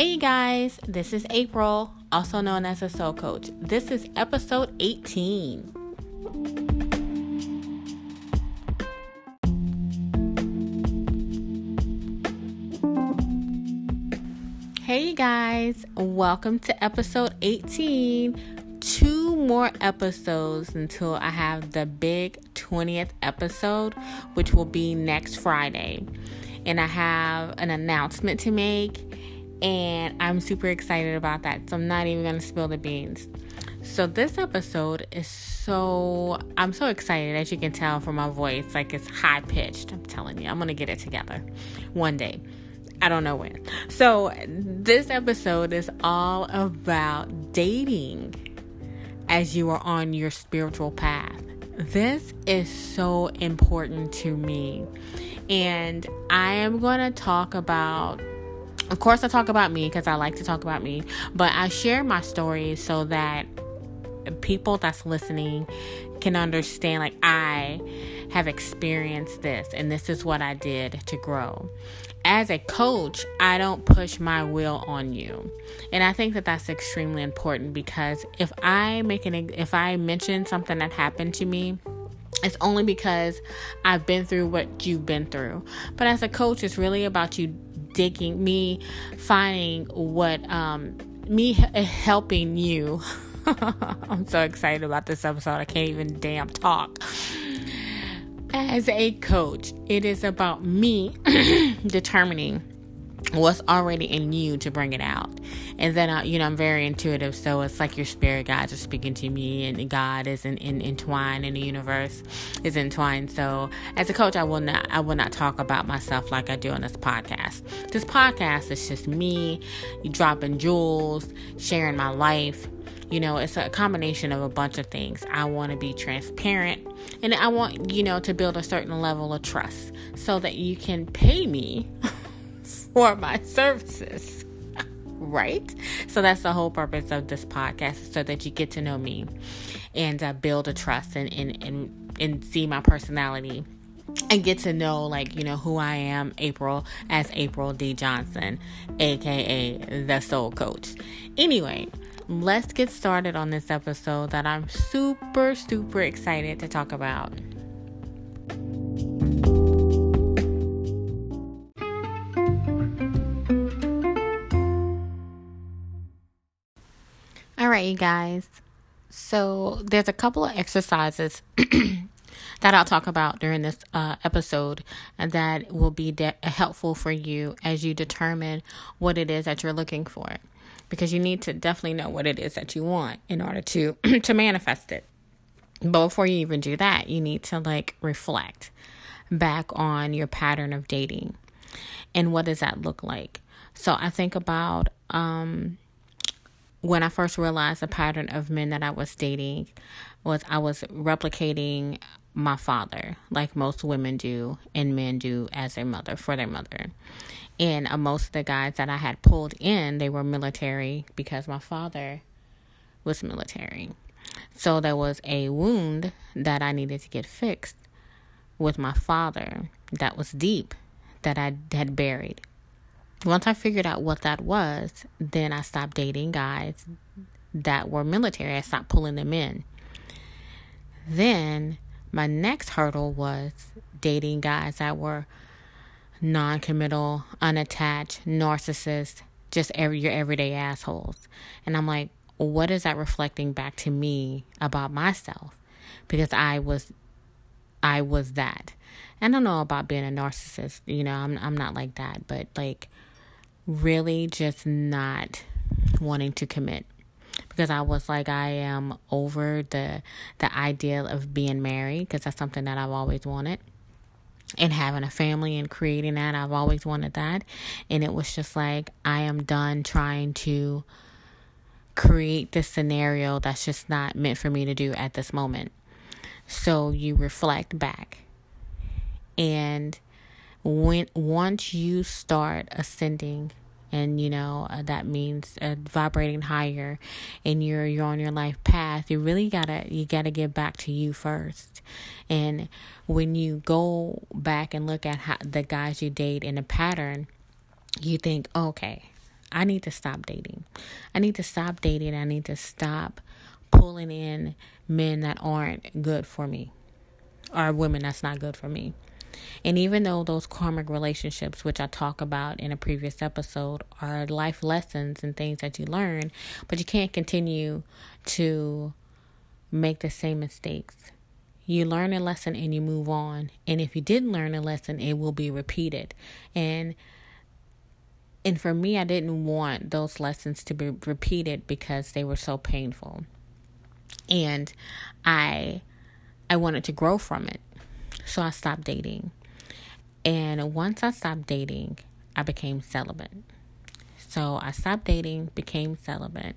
Hey guys, this is April, also known as a sole coach. This is episode 18. Hey guys, welcome to episode 18. Two more episodes until I have the big 20th episode, which will be next Friday. And I have an announcement to make and I'm super excited about that. So I'm not even going to spill the beans. So this episode is so I'm so excited as you can tell from my voice like it's high pitched. I'm telling you, I'm going to get it together one day. I don't know when. So this episode is all about dating as you are on your spiritual path. This is so important to me. And I am going to talk about of course, I talk about me because I like to talk about me, but I share my stories so that people that's listening can understand like I have experienced this and this is what I did to grow. As a coach, I don't push my will on you. And I think that that's extremely important because if I make an if I mention something that happened to me, it's only because I've been through what you've been through. But as a coach, it's really about you digging, me finding what, um, me helping you. I'm so excited about this episode. I can't even damn talk. As a coach, it is about me determining what's already in you to bring it out. And then, I, you know, I'm very intuitive, so it's like your spirit guides are speaking to me, and God is in, in, entwined, and the universe is entwined. So, as a coach, I will not, I will not talk about myself like I do on this podcast. This podcast is just me dropping jewels, sharing my life. You know, it's a combination of a bunch of things. I want to be transparent, and I want you know to build a certain level of trust so that you can pay me. for my services. right? So that's the whole purpose of this podcast so that you get to know me and uh, build a trust and, and, and, and see my personality and get to know like you know who I am April as April D Johnson aka the sole coach anyway let's get started on this episode that I'm super super excited to talk about guys. So there's a couple of exercises that I'll talk about during this uh, episode, that will be de- helpful for you as you determine what it is that you're looking for, because you need to definitely know what it is that you want in order to to manifest it. But before you even do that, you need to like reflect back on your pattern of dating and what does that look like. So I think about um when I first realized the pattern of men that I was dating was I was replicating my father, like most women do and men do as their mother for their mother. And uh, most of the guys that I had pulled in, they were military because my father was military. So there was a wound that I needed to get fixed with my father that was deep that I had buried once I figured out what that was, then I stopped dating guys that were military. I stopped pulling them in. Then my next hurdle was dating guys that were non committal, unattached, narcissists, just every, your everyday assholes. And I'm like, what is that reflecting back to me about myself? Because I was I was that. I don't know about being a narcissist, you know, I'm I'm not like that, but like really just not wanting to commit. Because I was like I am over the the idea of being married because that's something that I've always wanted. And having a family and creating that I've always wanted that. And it was just like I am done trying to create this scenario that's just not meant for me to do at this moment. So you reflect back. And when once you start ascending and you know uh, that means uh, vibrating higher and you're you're on your life path you really gotta you gotta get back to you first and when you go back and look at how the guys you date in a pattern you think okay I need to stop dating. I need to stop dating. I need to stop pulling in men that aren't good for me or women that's not good for me. And even though those karmic relationships, which I talk about in a previous episode, are life lessons and things that you learn, but you can't continue to make the same mistakes. You learn a lesson and you move on. And if you didn't learn a lesson, it will be repeated. And and for me, I didn't want those lessons to be repeated because they were so painful. And I I wanted to grow from it. So I stopped dating. And once I stopped dating, I became celibate. So I stopped dating, became celibate.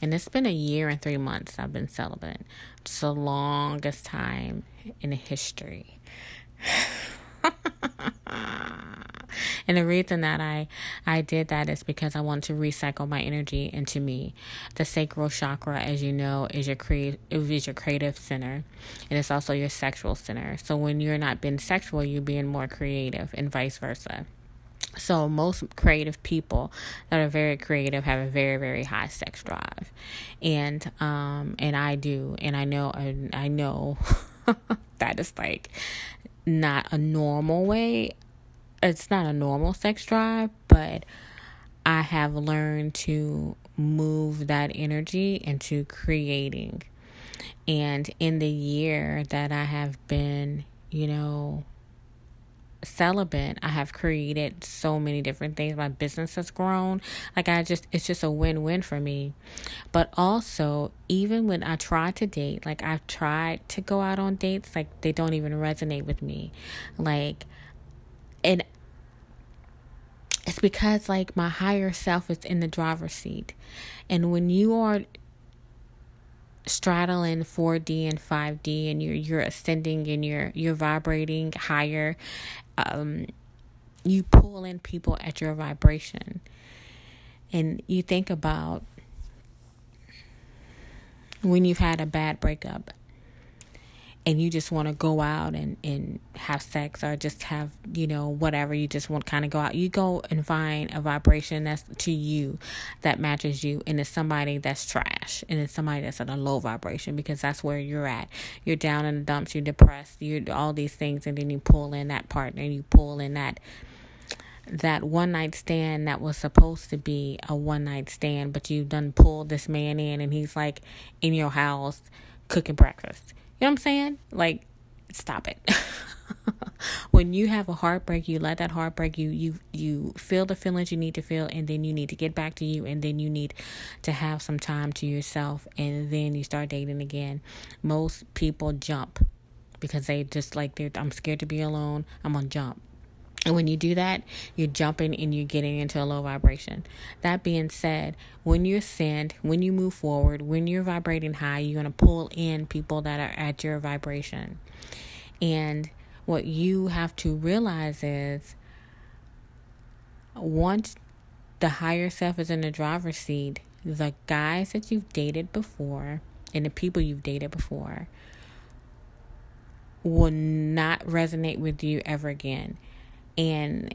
And it's been a year and three months I've been celibate. It's the longest time in history. And the reason that I I did that is because I want to recycle my energy into me. The sacral chakra, as you know, is your create is your creative center, and it's also your sexual center. So when you're not being sexual, you're being more creative, and vice versa. So most creative people that are very creative have a very very high sex drive, and um and I do, and I know and I know that is like not a normal way it's not a normal sex drive, but I have learned to move that energy into creating. And in the year that I have been, you know, celibate, I have created so many different things. My business has grown. Like I just it's just a win-win for me. But also, even when I try to date, like I've tried to go out on dates, like they don't even resonate with me. Like and it's because like my higher self is in the driver's seat. And when you are straddling 4D and 5D and you're you're ascending and you're you're vibrating higher um you pull in people at your vibration. And you think about when you've had a bad breakup and you just want to go out and, and have sex or just have, you know, whatever, you just want to kind of go out, you go and find a vibration that's to you that matches you. And it's somebody that's trash and it's somebody that's at a low vibration because that's where you're at. You're down in the dumps, you're depressed, you're all these things. And then you pull in that partner, you pull in that that one night stand that was supposed to be a one night stand, but you've done pulled this man in and he's like in your house cooking breakfast. You know what I'm saying? Like, stop it. when you have a heartbreak, you let that heartbreak you you you feel the feelings you need to feel and then you need to get back to you and then you need to have some time to yourself and then you start dating again. Most people jump because they just like they're I'm scared to be alone. I'm on jump. And when you do that, you're jumping and you're getting into a low vibration. That being said, when you ascend, when you move forward, when you're vibrating high, you're going to pull in people that are at your vibration. And what you have to realize is once the higher self is in the driver's seat, the guys that you've dated before and the people you've dated before will not resonate with you ever again and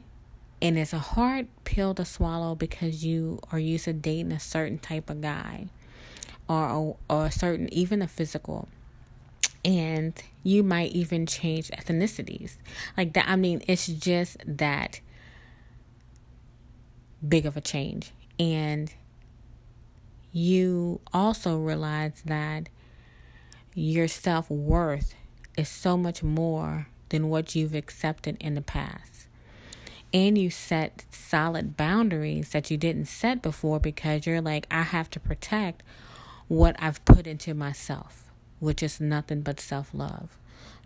and it's a hard pill to swallow because you are used to dating a certain type of guy or or a certain even a physical. And you might even change ethnicities. Like that i mean it's just that big of a change. And you also realize that your self-worth is so much more than what you've accepted in the past and you set solid boundaries that you didn't set before because you're like, I have to protect what I've put into myself, which is nothing but self love.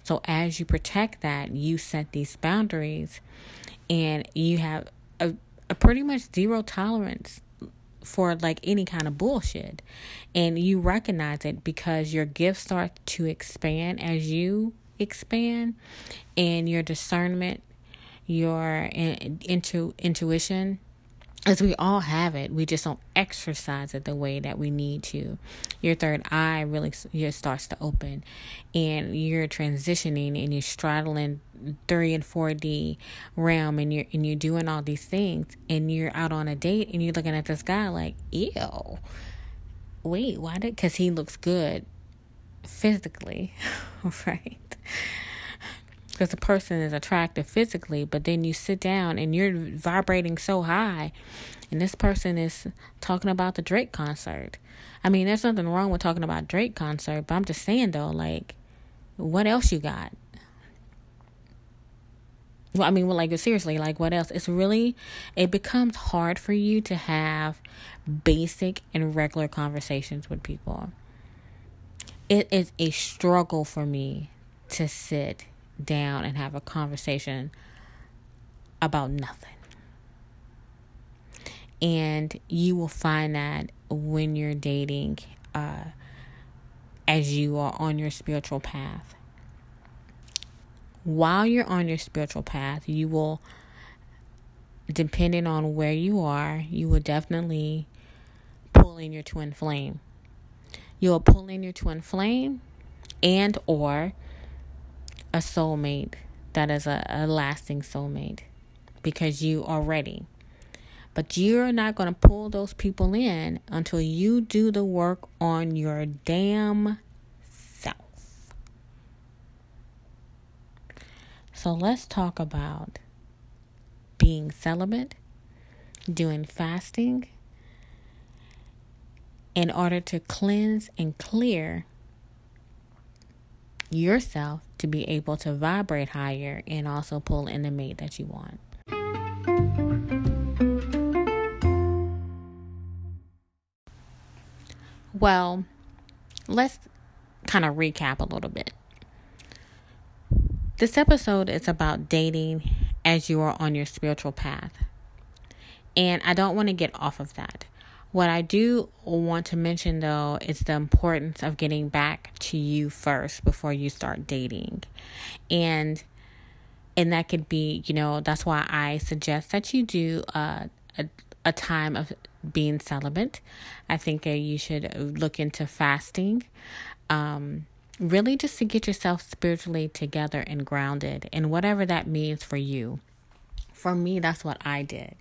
So, as you protect that, you set these boundaries and you have a, a pretty much zero tolerance for like any kind of bullshit. And you recognize it because your gifts start to expand as you expand and your discernment your into intuition. As we all have it we just don't exercise it the way that we need to. Your third eye really just starts to open and you're transitioning and you're straddling 3 and 4d realm and you're and you're doing all these things and you're out on a date and you're looking at this guy like ew wait why did because he looks good physically right because the person is attractive physically, but then you sit down and you're vibrating so high, and this person is talking about the Drake concert. I mean, there's nothing wrong with talking about Drake concert, but I'm just saying though, like, what else you got? Well, I mean, well, like seriously, like what else? It's really, it becomes hard for you to have basic and regular conversations with people. It is a struggle for me to sit down and have a conversation about nothing. And you will find that when you're dating, uh, as you are on your spiritual path. While you're on your spiritual path, you will, depending on where you are, you will definitely pull in your twin flame. You'll pull in your twin flame and or a soulmate that is a, a lasting soulmate because you are ready. But you're not going to pull those people in until you do the work on your damn self. So let's talk about being celibate, doing fasting in order to cleanse and clear yourself to be able to vibrate higher and also pull in the mate that you want. Well, let's kind of recap a little bit. This episode is about dating as you are on your spiritual path. And I don't want to get off of that. What I do want to mention though is the importance of getting back to you first before you start dating. And and that could be, you know, that's why I suggest that you do a a, a time of being celibate. I think that you should look into fasting. Um really just to get yourself spiritually together and grounded and whatever that means for you for me that's what i did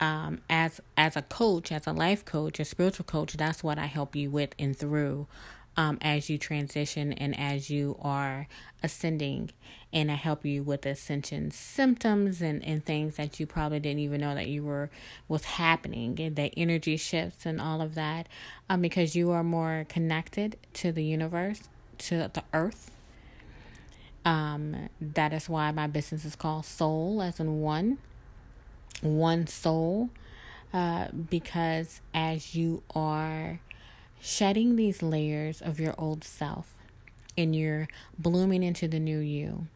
um, as as a coach, as a life coach, a spiritual coach, that's what I help you with and through um, as you transition and as you are ascending. And I help you with ascension symptoms and, and things that you probably didn't even know that you were was happening and the energy shifts and all of that. Um, because you are more connected to the universe, to the earth. Um, that is why my business is called Soul as in one one soul. Uh, because as you are shedding these layers of your old self and you're blooming into the new you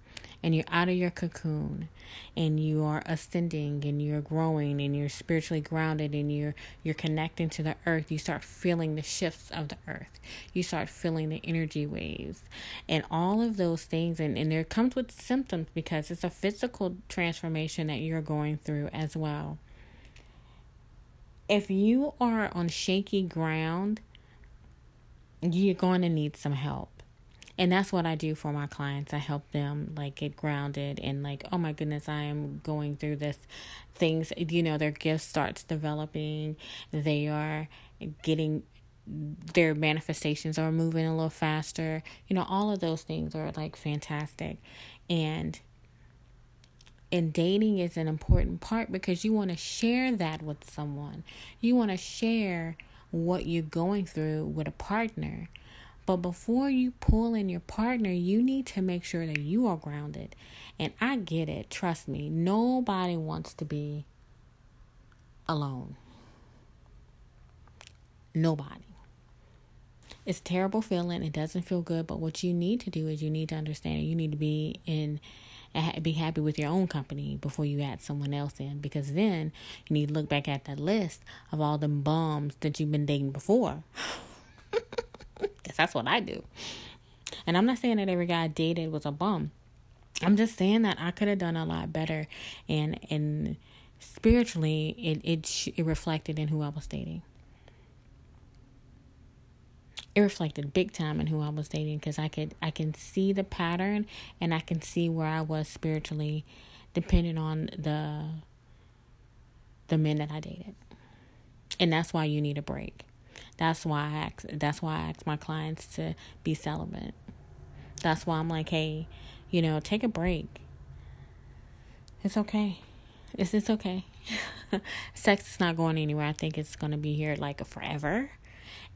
and you're out of your cocoon and you are ascending and you're growing and you're spiritually grounded and you're you're connecting to the earth you start feeling the shifts of the earth. You start feeling the energy waves and all of those things. And, and there comes with symptoms because it's a physical transformation that you're going through as well. If you are on shaky ground you're going to need some help and that's what I do for my clients. I help them like get grounded and like, oh my goodness, I am going through this things, you know, their gift starts developing. They are getting their manifestations are moving a little faster. You know, all of those things are like fantastic. And and dating is an important part because you want to share that with someone. You want to share what you're going through with a partner. But before you pull in your partner, you need to make sure that you are grounded. And I get it. Trust me. Nobody wants to be alone. Nobody. It's terrible feeling. It doesn't feel good. But what you need to do is you need to understand you need to be in be happy with your own company before you add someone else in because then you need to look back at that list of all the bums that you've been dating before. Because that's what I do. And I'm not saying that every guy I dated was a bum. I'm just saying that I could have done a lot better and and spiritually, it it it reflected in who I was dating. It reflected big time in who I was dating because I could I can see the pattern and I can see where I was spiritually, depending on the the men that I dated, and that's why you need a break. That's why I ask, that's why I ask my clients to be celibate. That's why I'm like, hey, you know, take a break. It's okay. It's it's okay. Sex is not going anywhere. I think it's gonna be here like forever.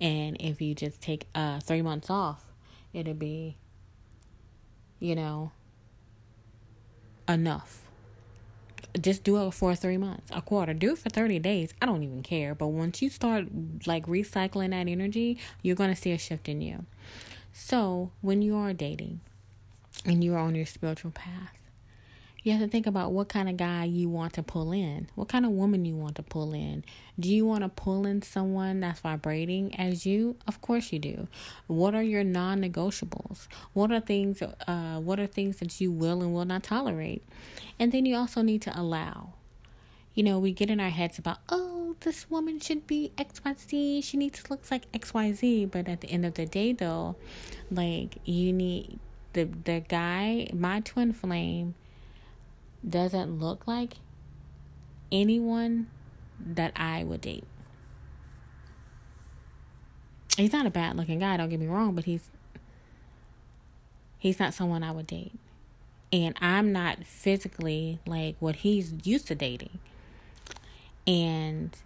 And if you just take uh three months off, it'll be, you know, enough. Just do it for three months, a quarter. Do it for 30 days. I don't even care. But once you start like recycling that energy, you're going to see a shift in you. So when you are dating and you are on your spiritual path, you have to think about what kind of guy you want to pull in, what kind of woman you want to pull in. Do you want to pull in someone that's vibrating as you? Of course you do. What are your non-negotiables? What are things? Uh, what are things that you will and will not tolerate? And then you also need to allow. You know, we get in our heads about, oh, this woman should be XYZ. She needs to look like XYZ. But at the end of the day, though, like, you need the, the guy, my twin flame doesn't look like anyone that I would date. He's not a bad looking guy, don't get me wrong, but he's he's not someone I would date. And I'm not physically like what he's used to dating. And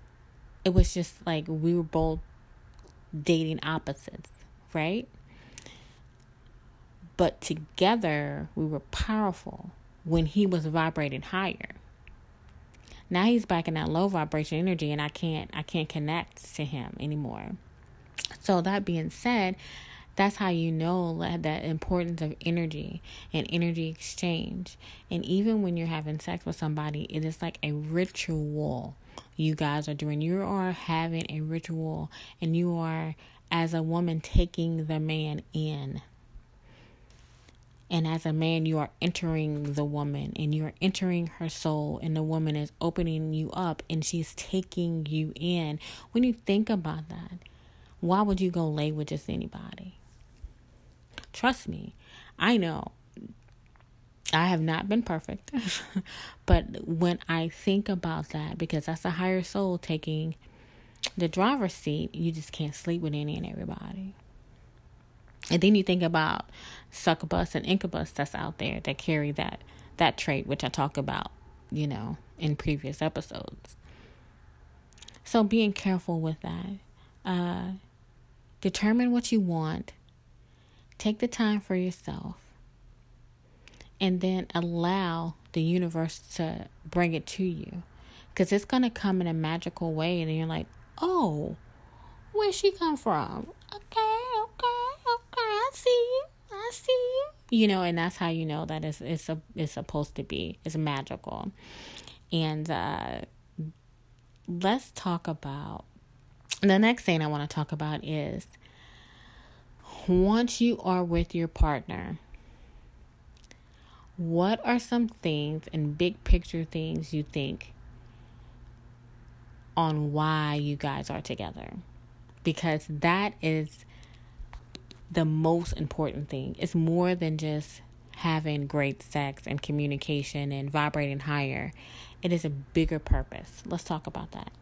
it was just like we were both dating opposites, right? But together we were powerful when he was vibrating higher. Now he's back in that low vibration energy and I can't I can't connect to him anymore. So that being said, that's how you know that importance of energy and energy exchange. And even when you're having sex with somebody, it is like a ritual you guys are doing. You are having a ritual and you are as a woman taking the man in. And as a man, you are entering the woman and you are entering her soul, and the woman is opening you up and she's taking you in. When you think about that, why would you go lay with just anybody? Trust me, I know I have not been perfect, but when I think about that, because that's a higher soul taking the driver's seat, you just can't sleep with any and everybody. And then you think about succubus and incubus that's out there that carry that that trait, which I talk about, you know, in previous episodes. So being careful with that. Uh, determine what you want. Take the time for yourself. And then allow the universe to bring it to you. Because it's going to come in a magical way. And you're like, oh, where'd she come from? Okay, I see. I see you. Know, and that's how you know that it's it's a, it's supposed to be. It's magical. And uh, let's talk about the next thing I want to talk about is once you are with your partner, what are some things and big picture things you think on why you guys are together? Because that is the most important thing. It's more than just having great sex and communication and vibrating higher. It is a bigger purpose. Let's talk about that.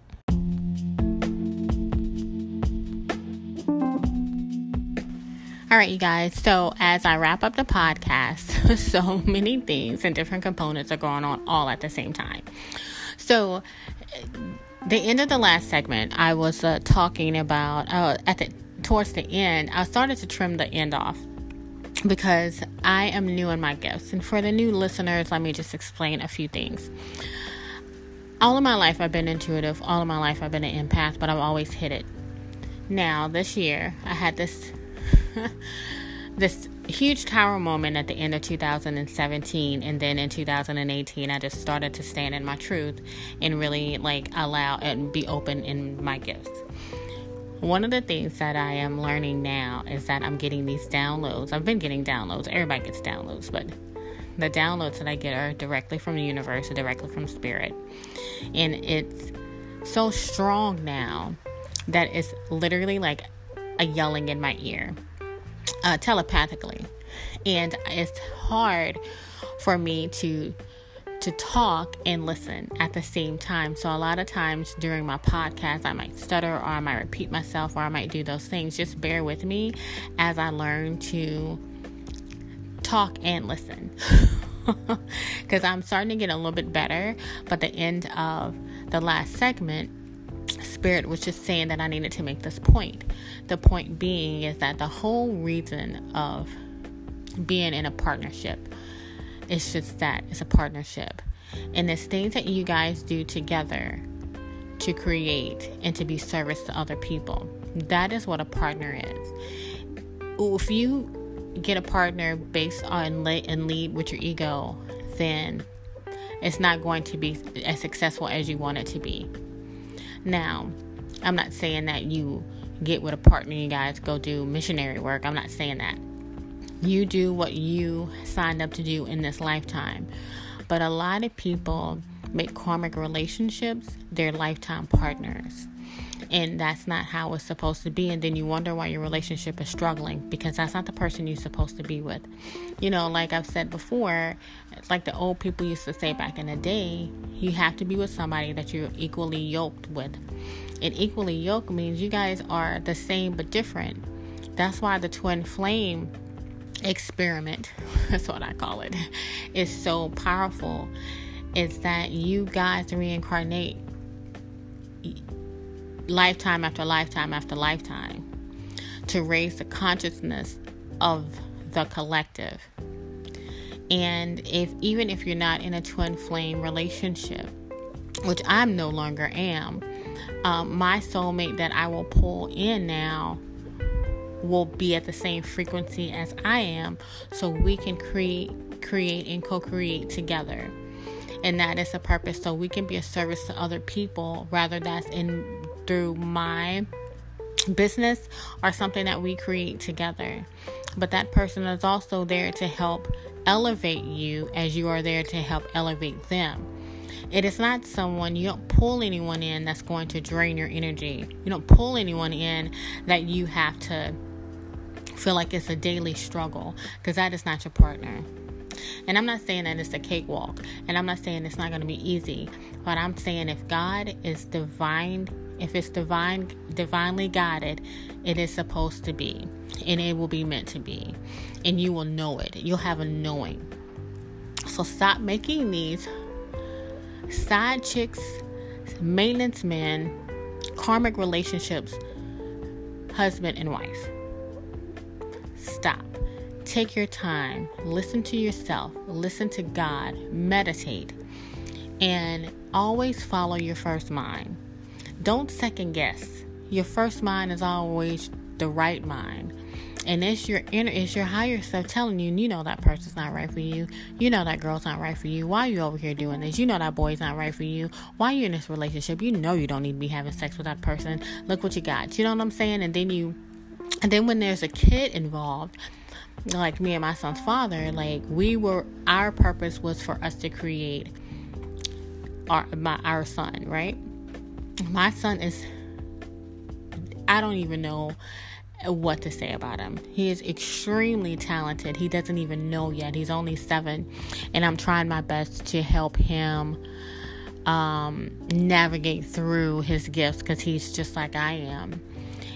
All right, you guys. So, as I wrap up the podcast, so many things and different components are going on all at the same time. So, the end of the last segment, I was uh, talking about uh, at the towards the end, I started to trim the end off because I am new in my gifts. And for the new listeners, let me just explain a few things. All of my life, I've been intuitive. All of my life, I've been an empath, but I've always hid it. Now, this year, I had this this huge tower moment at the end of 2017 and then in 2018 I just started to stand in my truth and really like allow and be open in my gifts. One of the things that I am learning now is that I'm getting these downloads. I've been getting downloads. Everybody gets downloads, but the downloads that I get are directly from the universe, directly from spirit. And it's so strong now that it's literally like a yelling in my ear uh, telepathically. And it's hard for me to to talk and listen at the same time. So a lot of times during my podcast, I might stutter or I might repeat myself or I might do those things. Just bear with me as I learn to talk and listen. Because I'm starting to get a little bit better. But the end of the last segment, Spirit was just saying that I needed to make this point. The point being is that the whole reason of being in a partnership it's just that it's a partnership. And it's things that you guys do together to create and to be service to other people. That is what a partner is. If you get a partner based on let and lead with your ego, then it's not going to be as successful as you want it to be. Now, I'm not saying that you get with a partner, you guys go do missionary work. I'm not saying that. You do what you signed up to do in this lifetime. But a lot of people make karmic relationships their lifetime partners. And that's not how it's supposed to be. And then you wonder why your relationship is struggling because that's not the person you're supposed to be with. You know, like I've said before, like the old people used to say back in the day, you have to be with somebody that you're equally yoked with. And equally yoked means you guys are the same but different. That's why the twin flame experiment, that's what I call it, is so powerful is that you guys reincarnate lifetime after lifetime after lifetime to raise the consciousness of the collective. And if even if you're not in a twin flame relationship, which I'm no longer am, um, my soulmate that I will pull in now will be at the same frequency as I am so we can create create and co-create together. And that is the purpose so we can be a service to other people rather that's in through my business or something that we create together. But that person is also there to help elevate you as you are there to help elevate them. It is not someone, you don't pull anyone in that's going to drain your energy. You don't pull anyone in that you have to feel like it's a daily struggle because that is not your partner. And I'm not saying that it's a cakewalk, and I'm not saying it's not going to be easy, but I'm saying if God is divine, if it's divine, divinely guided, it is supposed to be, and it will be meant to be, and you will know it. You'll have a knowing. So stop making these side chicks, maintenance men, karmic relationships, husband and wife. Stop. Take your time. Listen to yourself. Listen to God. Meditate. And always follow your first mind. Don't second guess. Your first mind is always the right mind. And it's your inner, it's your higher self telling you, you know that person's not right for you. You know that girl's not right for you. Why are you over here doing this? You know that boy's not right for you. Why are you in this relationship? You know you don't need to be having sex with that person. Look what you got. You know what I'm saying? And then you and then when there's a kid involved, like me and my son's father, like we were our purpose was for us to create our my our son, right? My son is I don't even know what to say about him. He is extremely talented. He doesn't even know yet. He's only 7 and I'm trying my best to help him um, navigate through his gifts cuz he's just like I am.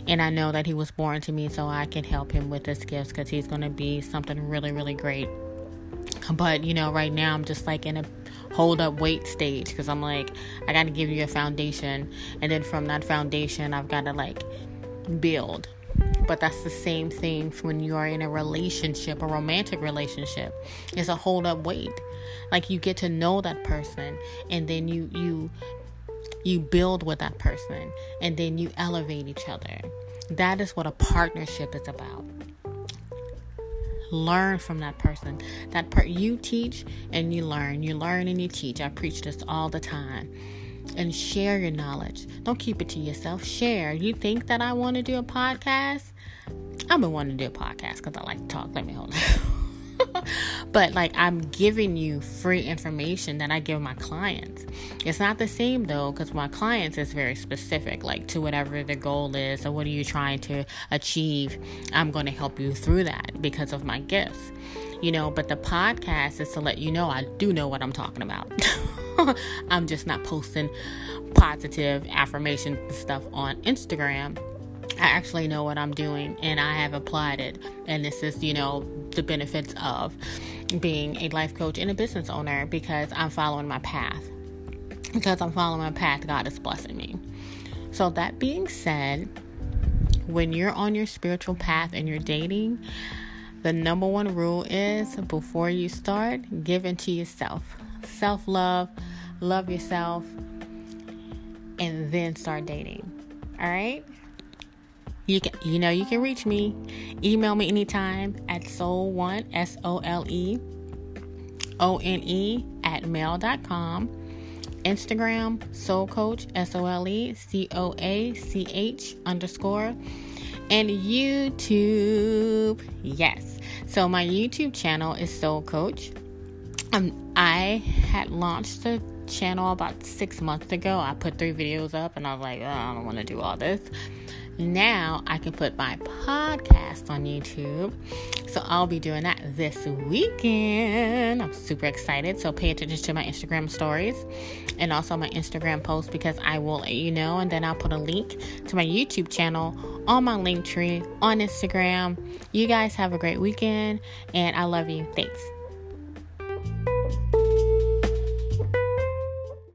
And I know that He was born to me so I can help Him with his gifts because He's going to be something really, really great. But, you know, right now I'm just like in a hold up wait stage because I'm like, I got to give you a foundation. And then from that foundation, I've got to like build. But that's the same thing when you are in a relationship, a romantic relationship. It's a hold up wait. Like you get to know that person and then you you you build with that person and then you elevate each other. That is what a partnership is about. Learn from that person. That part you teach and you learn. You learn and you teach. I preach this all the time. And share your knowledge. Don't keep it to yourself. Share. You think that I want to do a podcast? I've been wanting to do a podcast because I like to talk. Let me hold on. but like I'm giving you free information that I give my clients. It's not the same though, because my clients is very specific, like to whatever the goal is or what are you trying to achieve. I'm going to help you through that because of my gifts. You know, but the podcast is to let you know I do know what I'm talking about. I'm just not posting positive affirmation stuff on Instagram I actually know what I'm doing and I have applied it. And this is, you know, the benefits of being a life coach and a business owner because I'm following my path. Because I'm following my path, God is blessing me. So, that being said, when you're on your spiritual path and you're dating, the number one rule is before you start, give into yourself. Self love, love yourself, and then start dating. All right? You can, you know, you can reach me. Email me anytime at sole one s o l e o n e at mail.com. Instagram sole coach s o l e c o a c h underscore and YouTube. Yes. So my YouTube channel is Sole Coach. Um, I had launched the channel about six months ago. I put three videos up, and I was like, oh, I don't want to do all this. Now I can put my podcast on YouTube. So I'll be doing that this weekend. I'm super excited. So pay attention to my Instagram stories and also my Instagram post because I will let you know. And then I'll put a link to my YouTube channel on my link tree on Instagram. You guys have a great weekend and I love you. Thanks.